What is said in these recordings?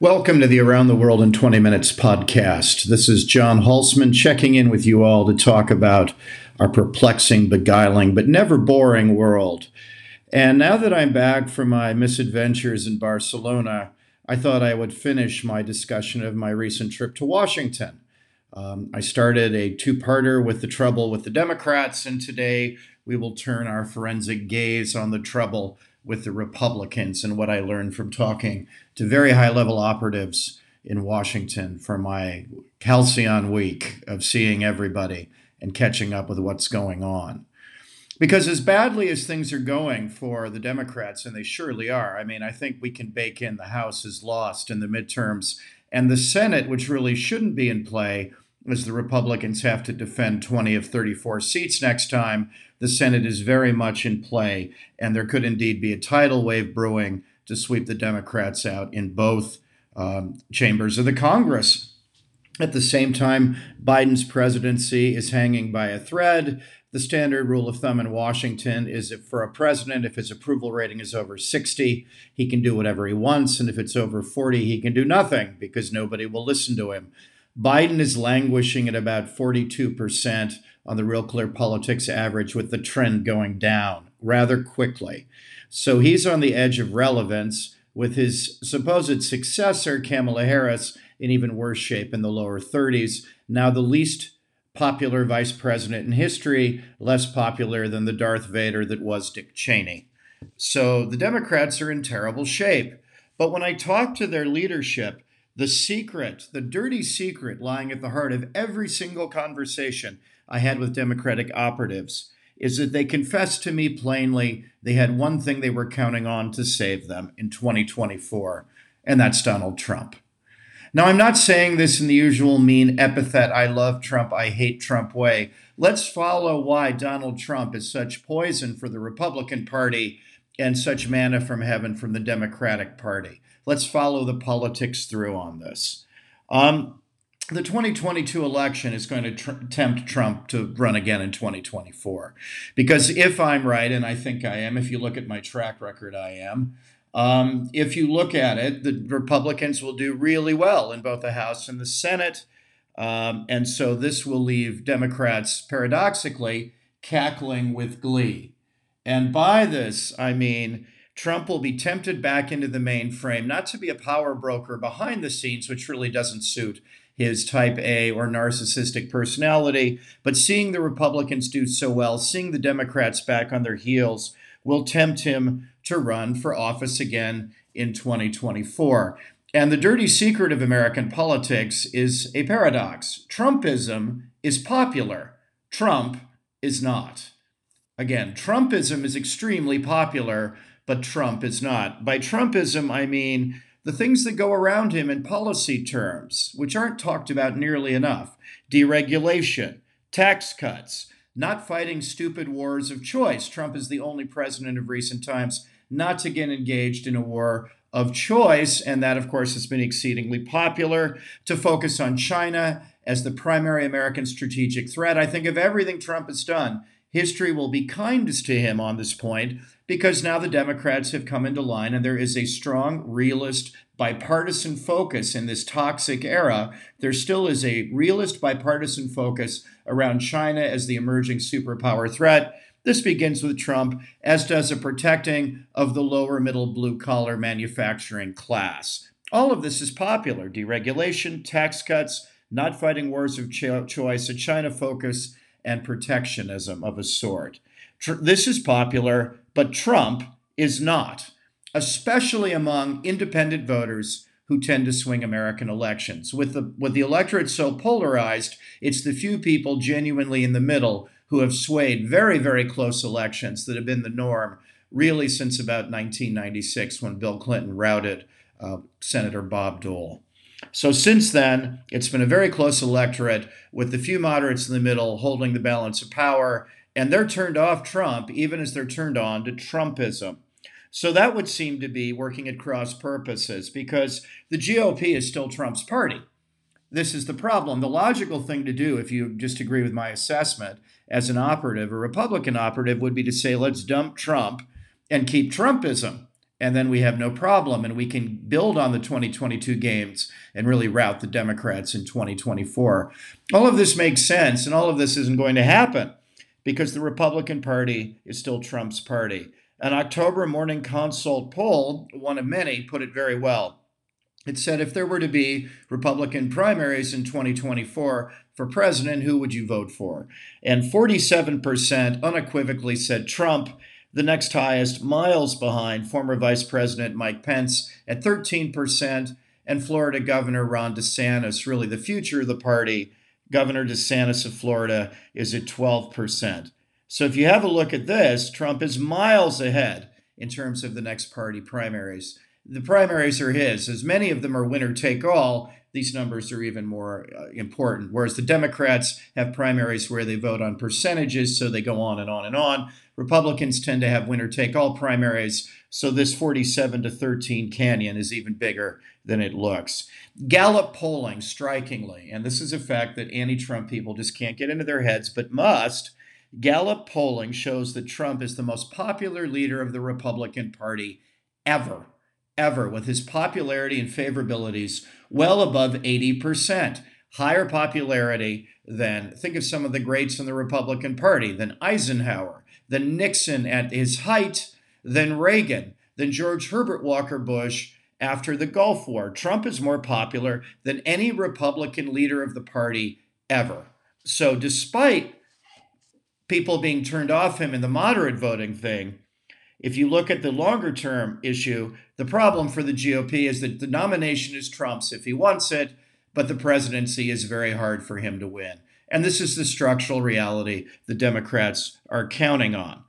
Welcome to the Around the World in 20 Minutes podcast. This is John Hulsman checking in with you all to talk about our perplexing, beguiling, but never boring world. And now that I'm back from my misadventures in Barcelona, I thought I would finish my discussion of my recent trip to Washington. Um, I started a two parter with the trouble with the Democrats, and today we will turn our forensic gaze on the trouble with the Republicans and what I learned from talking to very high level operatives in Washington for my halcyon week of seeing everybody and catching up with what's going on. Because as badly as things are going for the Democrats, and they surely are, I mean, I think we can bake in the House is lost in the midterms, and the Senate, which really shouldn't be in play, as the Republicans have to defend 20 of 34 seats next time, the Senate is very much in play, and there could indeed be a tidal wave brewing to sweep the Democrats out in both um, chambers of the Congress. At the same time, Biden's presidency is hanging by a thread. The standard rule of thumb in Washington is if for a president, if his approval rating is over 60, he can do whatever he wants. And if it's over 40, he can do nothing because nobody will listen to him. Biden is languishing at about 42% on the Real Clear Politics average, with the trend going down rather quickly. So he's on the edge of relevance, with his supposed successor, Kamala Harris, in even worse shape in the lower 30s. Now, the least popular vice president in history, less popular than the Darth Vader that was Dick Cheney. So the Democrats are in terrible shape. But when I talk to their leadership, the secret, the dirty secret lying at the heart of every single conversation I had with Democratic operatives is that they confessed to me plainly they had one thing they were counting on to save them in 2024, and that's Donald Trump. Now, I'm not saying this in the usual mean epithet, I love Trump, I hate Trump way. Let's follow why Donald Trump is such poison for the Republican Party and such manna from heaven from the Democratic Party. Let's follow the politics through on this. Um, the 2022 election is going to tr- tempt Trump to run again in 2024. Because if I'm right, and I think I am, if you look at my track record, I am. Um, if you look at it, the Republicans will do really well in both the House and the Senate. Um, and so this will leave Democrats, paradoxically, cackling with glee. And by this, I mean Trump will be tempted back into the mainframe, not to be a power broker behind the scenes, which really doesn't suit his type A or narcissistic personality, but seeing the Republicans do so well, seeing the Democrats back on their heels, will tempt him to run for office again in 2024. And the dirty secret of American politics is a paradox Trumpism is popular, Trump is not. Again, Trumpism is extremely popular but Trump is not. By Trumpism, I mean the things that go around him in policy terms, which aren't talked about nearly enough deregulation, tax cuts, not fighting stupid wars of choice. Trump is the only president of recent times not to get engaged in a war of choice, and that, of course, has been exceedingly popular. To focus on China as the primary American strategic threat. I think of everything Trump has done, history will be kindest to him on this point because now the Democrats have come into line and there is a strong, realist, bipartisan focus in this toxic era. There still is a realist, bipartisan focus around China as the emerging superpower threat. This begins with Trump, as does a protecting of the lower middle blue collar manufacturing class. All of this is popular deregulation, tax cuts, not fighting wars of cho- choice, a China focus, and protectionism of a sort. Tr- this is popular but Trump is not, especially among independent voters who tend to swing American elections. With the, with the electorate so polarized, it's the few people genuinely in the middle who have swayed very, very close elections that have been the norm really since about 1996 when Bill Clinton routed uh, Senator Bob Dole. So since then, it's been a very close electorate with the few moderates in the middle holding the balance of power and they're turned off Trump even as they're turned on to Trumpism. So that would seem to be working at cross purposes because the GOP is still Trump's party. This is the problem. The logical thing to do, if you just agree with my assessment as an operative, a Republican operative, would be to say, let's dump Trump and keep Trumpism. And then we have no problem and we can build on the 2022 gains and really rout the Democrats in 2024. All of this makes sense, and all of this isn't going to happen because the Republican Party is still Trump's party. An October Morning Consult poll, one of many, put it very well. It said if there were to be Republican primaries in 2024 for president, who would you vote for? And 47% unequivocally said Trump, the next highest, miles behind former Vice President Mike Pence at 13%, and Florida Governor Ron DeSantis, really the future of the party. Governor DeSantis of Florida is at 12%. So if you have a look at this, Trump is miles ahead in terms of the next party primaries. The primaries are his, as many of them are winner take all. These numbers are even more uh, important. Whereas the Democrats have primaries where they vote on percentages, so they go on and on and on. Republicans tend to have winner take all primaries, so this 47 to 13 canyon is even bigger than it looks. Gallup polling, strikingly, and this is a fact that anti Trump people just can't get into their heads, but must. Gallup polling shows that Trump is the most popular leader of the Republican Party ever, ever, with his popularity and favorabilities well above 80%. Higher popularity than, think of some of the greats in the Republican Party, than Eisenhower, than Nixon at his height, than Reagan, than George Herbert Walker Bush after the Gulf War. Trump is more popular than any Republican leader of the party ever. So, despite people being turned off him in the moderate voting thing, if you look at the longer term issue, the problem for the GOP is that the nomination is Trump's if he wants it, but the presidency is very hard for him to win. And this is the structural reality the Democrats are counting on.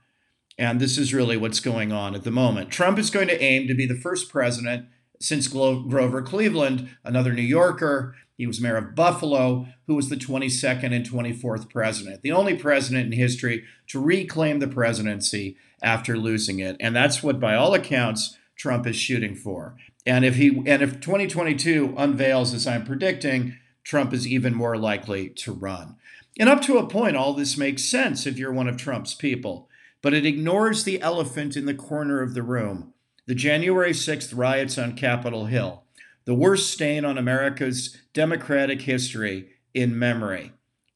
And this is really what's going on at the moment. Trump is going to aim to be the first president since Grover Cleveland, another New Yorker. He was mayor of Buffalo, who was the 22nd and 24th president, the only president in history to reclaim the presidency after losing it. And that's what, by all accounts, Trump is shooting for. And if he and if 2022 unveils as I'm predicting, Trump is even more likely to run. And up to a point, all this makes sense if you're one of Trump's people, but it ignores the elephant in the corner of the room the January 6th riots on Capitol Hill, the worst stain on America's democratic history in memory.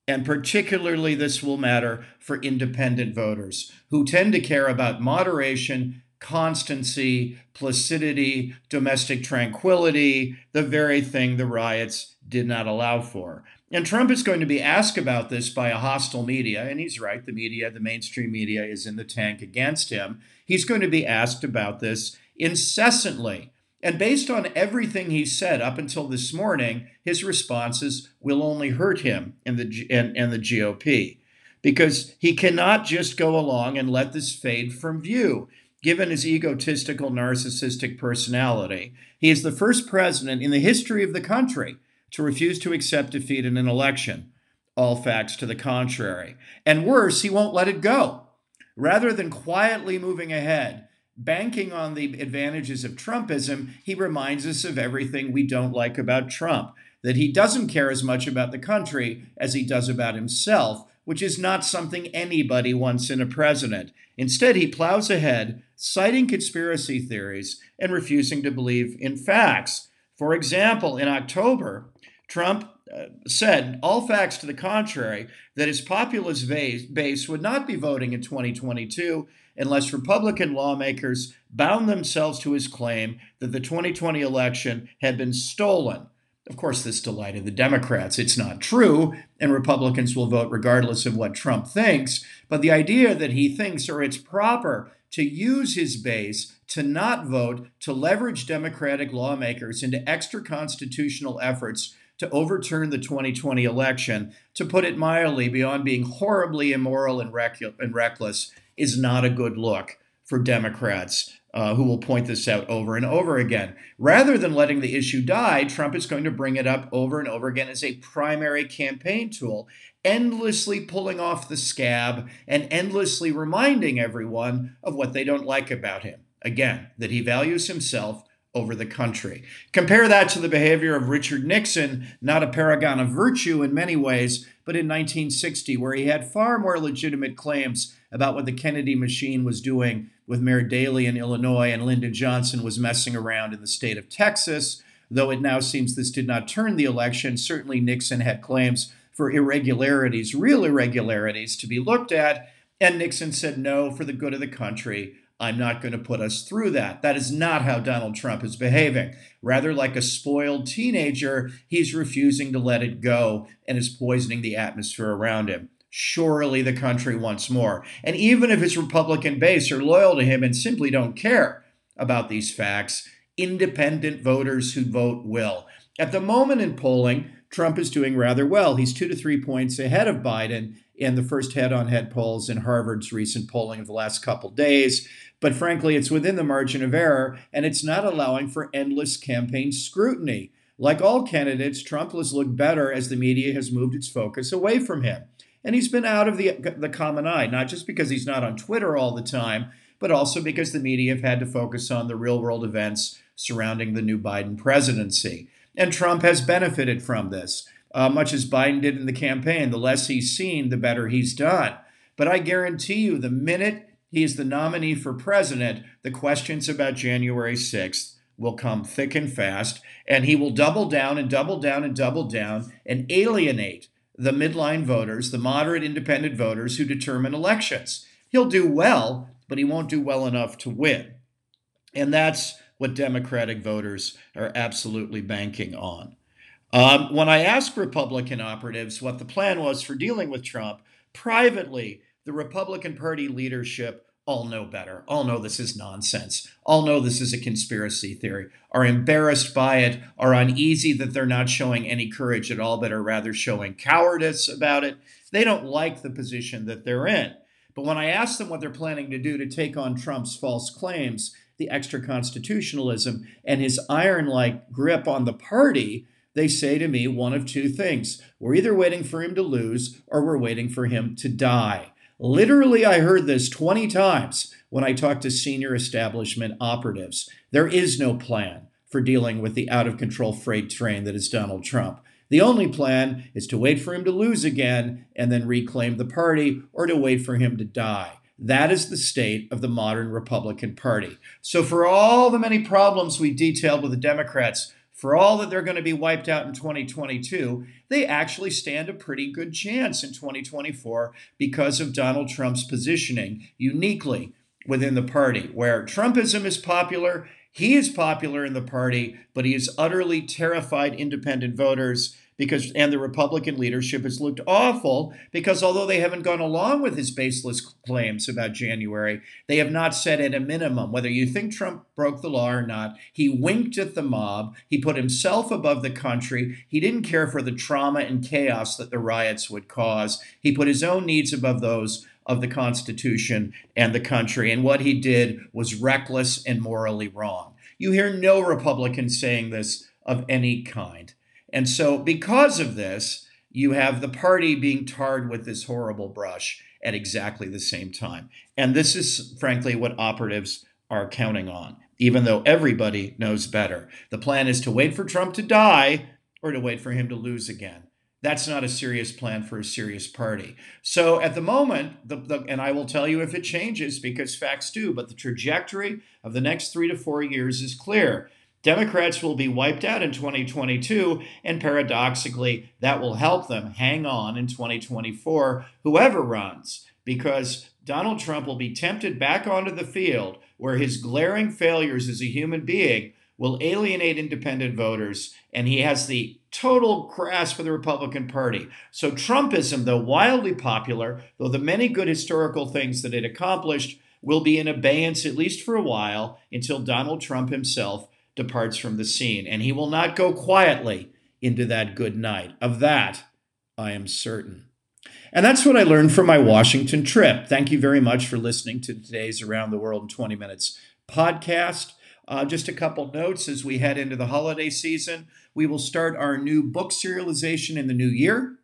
And particularly, this will matter for independent voters who tend to care about moderation, constancy, placidity, domestic tranquility, the very thing the riots did not allow for. And Trump is going to be asked about this by a hostile media, and he's right. The media, the mainstream media, is in the tank against him. He's going to be asked about this incessantly. And based on everything he said up until this morning, his responses will only hurt him and the, and, and the GOP because he cannot just go along and let this fade from view. Given his egotistical, narcissistic personality, he is the first president in the history of the country to refuse to accept defeat in an election. All facts to the contrary. And worse, he won't let it go. Rather than quietly moving ahead, banking on the advantages of Trumpism, he reminds us of everything we don't like about Trump that he doesn't care as much about the country as he does about himself, which is not something anybody wants in a president. Instead, he plows ahead, citing conspiracy theories and refusing to believe in facts. For example, in October, Trump said, all facts to the contrary, that his populist base, base would not be voting in 2022 unless Republican lawmakers bound themselves to his claim that the 2020 election had been stolen. Of course, this delighted the Democrats. It's not true, and Republicans will vote regardless of what Trump thinks. But the idea that he thinks or it's proper to use his base to not vote to leverage Democratic lawmakers into extra constitutional efforts to overturn the 2020 election, to put it mildly, beyond being horribly immoral and, rec- and reckless, is not a good look for Democrats. Uh, who will point this out over and over again. Rather than letting the issue die, Trump is going to bring it up over and over again as a primary campaign tool, endlessly pulling off the scab and endlessly reminding everyone of what they don't like about him. Again, that he values himself over the country. Compare that to the behavior of Richard Nixon, not a paragon of virtue in many ways, but in 1960, where he had far more legitimate claims about what the Kennedy machine was doing with Mayor Daley in Illinois and Lyndon Johnson was messing around in the state of Texas. Though it now seems this did not turn the election, certainly Nixon had claims for irregularities, real irregularities, to be looked at. And Nixon said, no, for the good of the country, I'm not going to put us through that. That is not how Donald Trump is behaving. Rather, like a spoiled teenager, he's refusing to let it go and is poisoning the atmosphere around him. Surely the country wants more. And even if his Republican base are loyal to him and simply don't care about these facts, independent voters who vote will. At the moment in polling, Trump is doing rather well. He's two to three points ahead of Biden in the first head on head polls in Harvard's recent polling of the last couple days. But frankly, it's within the margin of error, and it's not allowing for endless campaign scrutiny. Like all candidates, Trump has looked better as the media has moved its focus away from him. And he's been out of the, the common eye, not just because he's not on Twitter all the time, but also because the media have had to focus on the real world events surrounding the new Biden presidency. And Trump has benefited from this, uh, much as Biden did in the campaign. The less he's seen, the better he's done. But I guarantee you, the minute he is the nominee for president, the questions about January 6th will come thick and fast, and he will double down and double down and double down and alienate the midline voters, the moderate independent voters who determine elections. He'll do well, but he won't do well enough to win. And that's what Democratic voters are absolutely banking on. Um, when I asked Republican operatives what the plan was for dealing with Trump, privately, the Republican Party leadership all know better, all know this is nonsense, all know this is a conspiracy theory, are embarrassed by it, are uneasy that they're not showing any courage at all, but are rather showing cowardice about it. They don't like the position that they're in. But when I ask them what they're planning to do to take on Trump's false claims, the extra constitutionalism, and his iron like grip on the party, they say to me one of two things. We're either waiting for him to lose or we're waiting for him to die. Literally, I heard this 20 times when I talked to senior establishment operatives. There is no plan for dealing with the out of control freight train that is Donald Trump. The only plan is to wait for him to lose again and then reclaim the party or to wait for him to die. That is the state of the modern Republican Party. So, for all the many problems we detailed with the Democrats, for all that they're going to be wiped out in 2022, they actually stand a pretty good chance in 2024 because of Donald Trump's positioning uniquely within the party, where Trumpism is popular. He is popular in the party, but he has utterly terrified independent voters because and the Republican leadership has looked awful because although they haven't gone along with his baseless claims about January, they have not said at a minimum whether you think Trump broke the law or not. He winked at the mob. He put himself above the country. He didn't care for the trauma and chaos that the riots would cause. He put his own needs above those of the Constitution and the country. And what he did was reckless and morally wrong. You hear no Republican saying this of any kind. And so, because of this, you have the party being tarred with this horrible brush at exactly the same time. And this is, frankly, what operatives are counting on, even though everybody knows better. The plan is to wait for Trump to die or to wait for him to lose again. That's not a serious plan for a serious party. So at the moment, the, the, and I will tell you if it changes because facts do, but the trajectory of the next three to four years is clear. Democrats will be wiped out in 2022, and paradoxically, that will help them hang on in 2024, whoever runs, because Donald Trump will be tempted back onto the field where his glaring failures as a human being will alienate independent voters, and he has the total grasp of the Republican Party. So, Trumpism, though wildly popular, though the many good historical things that it accomplished, will be in abeyance at least for a while until Donald Trump himself departs from the scene, and he will not go quietly into that good night. Of that, I am certain. And that's what I learned from my Washington trip. Thank you very much for listening to today's Around the World in 20 Minutes podcast. Uh, just a couple notes as we head into the holiday season. We will start our new book serialization in the new year,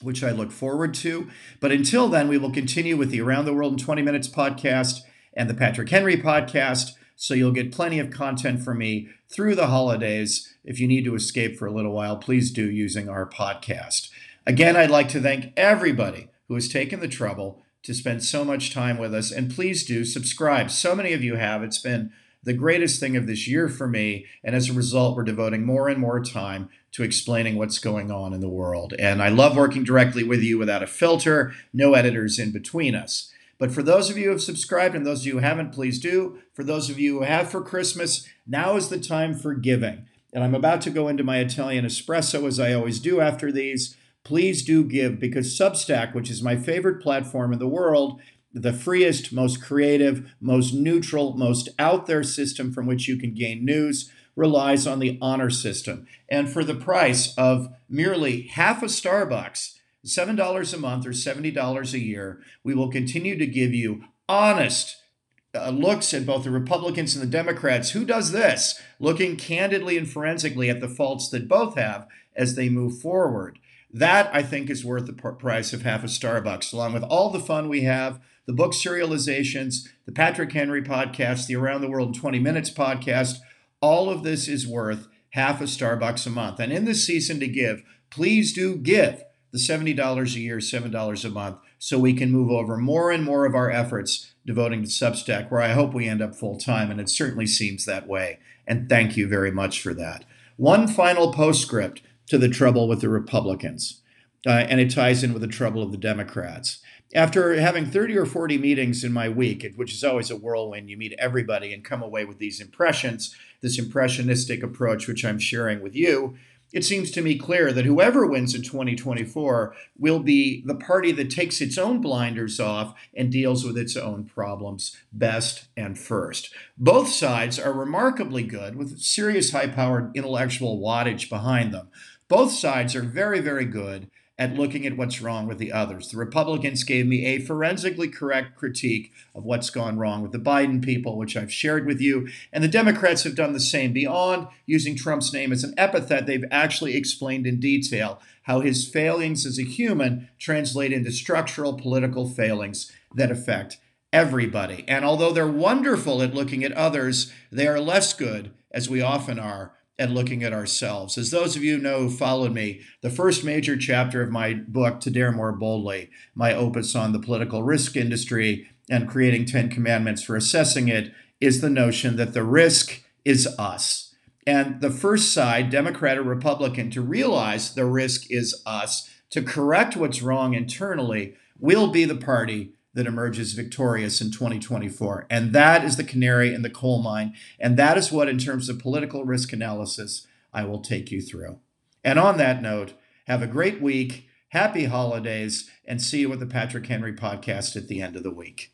which I look forward to. But until then, we will continue with the Around the World in 20 Minutes podcast and the Patrick Henry podcast. So you'll get plenty of content from me through the holidays. If you need to escape for a little while, please do using our podcast. Again, I'd like to thank everybody who has taken the trouble to spend so much time with us. And please do subscribe. So many of you have. It's been the greatest thing of this year for me. And as a result, we're devoting more and more time to explaining what's going on in the world. And I love working directly with you without a filter, no editors in between us. But for those of you who have subscribed and those of you who haven't, please do. For those of you who have for Christmas, now is the time for giving. And I'm about to go into my Italian espresso as I always do after these. Please do give because Substack, which is my favorite platform in the world, the freest, most creative, most neutral, most out there system from which you can gain news relies on the honor system. And for the price of merely half a Starbucks, $7 a month or $70 a year, we will continue to give you honest uh, looks at both the Republicans and the Democrats. Who does this? Looking candidly and forensically at the faults that both have as they move forward. That, I think, is worth the price of half a Starbucks, along with all the fun we have the book serializations, the Patrick Henry podcast, the Around the World in 20 Minutes podcast. All of this is worth half a Starbucks a month. And in this season to give, please do give the $70 a year, $7 a month, so we can move over more and more of our efforts devoting to Substack, where I hope we end up full time. And it certainly seems that way. And thank you very much for that. One final postscript to the trouble with the Republicans, uh, and it ties in with the trouble of the Democrats. After having 30 or 40 meetings in my week, which is always a whirlwind, you meet everybody and come away with these impressions, this impressionistic approach, which I'm sharing with you. It seems to me clear that whoever wins in 2024 will be the party that takes its own blinders off and deals with its own problems best and first. Both sides are remarkably good with serious high powered intellectual wattage behind them. Both sides are very, very good at mm-hmm. looking at what's wrong with the others. The Republicans gave me a forensically correct critique of what's gone wrong with the Biden people, which I've shared with you. And the Democrats have done the same. Beyond using Trump's name as an epithet, they've actually explained in detail how his failings as a human translate into structural political failings that affect everybody. And although they're wonderful at looking at others, they are less good, as we often are, at looking at ourselves. As those of you know who followed me, the first major chapter of my book, To Dare More Boldly, my opus on the political risk industry and creating 10 commandments for assessing it, is the notion that the risk is us. And the first side, Democrat or Republican, to realize the risk is us, to correct what's wrong internally, will be the party that emerges victorious in 2024. And that is the canary in the coal mine. And that is what, in terms of political risk analysis, I will take you through. And on that note, have a great week, happy holidays, and see you at the Patrick Henry podcast at the end of the week.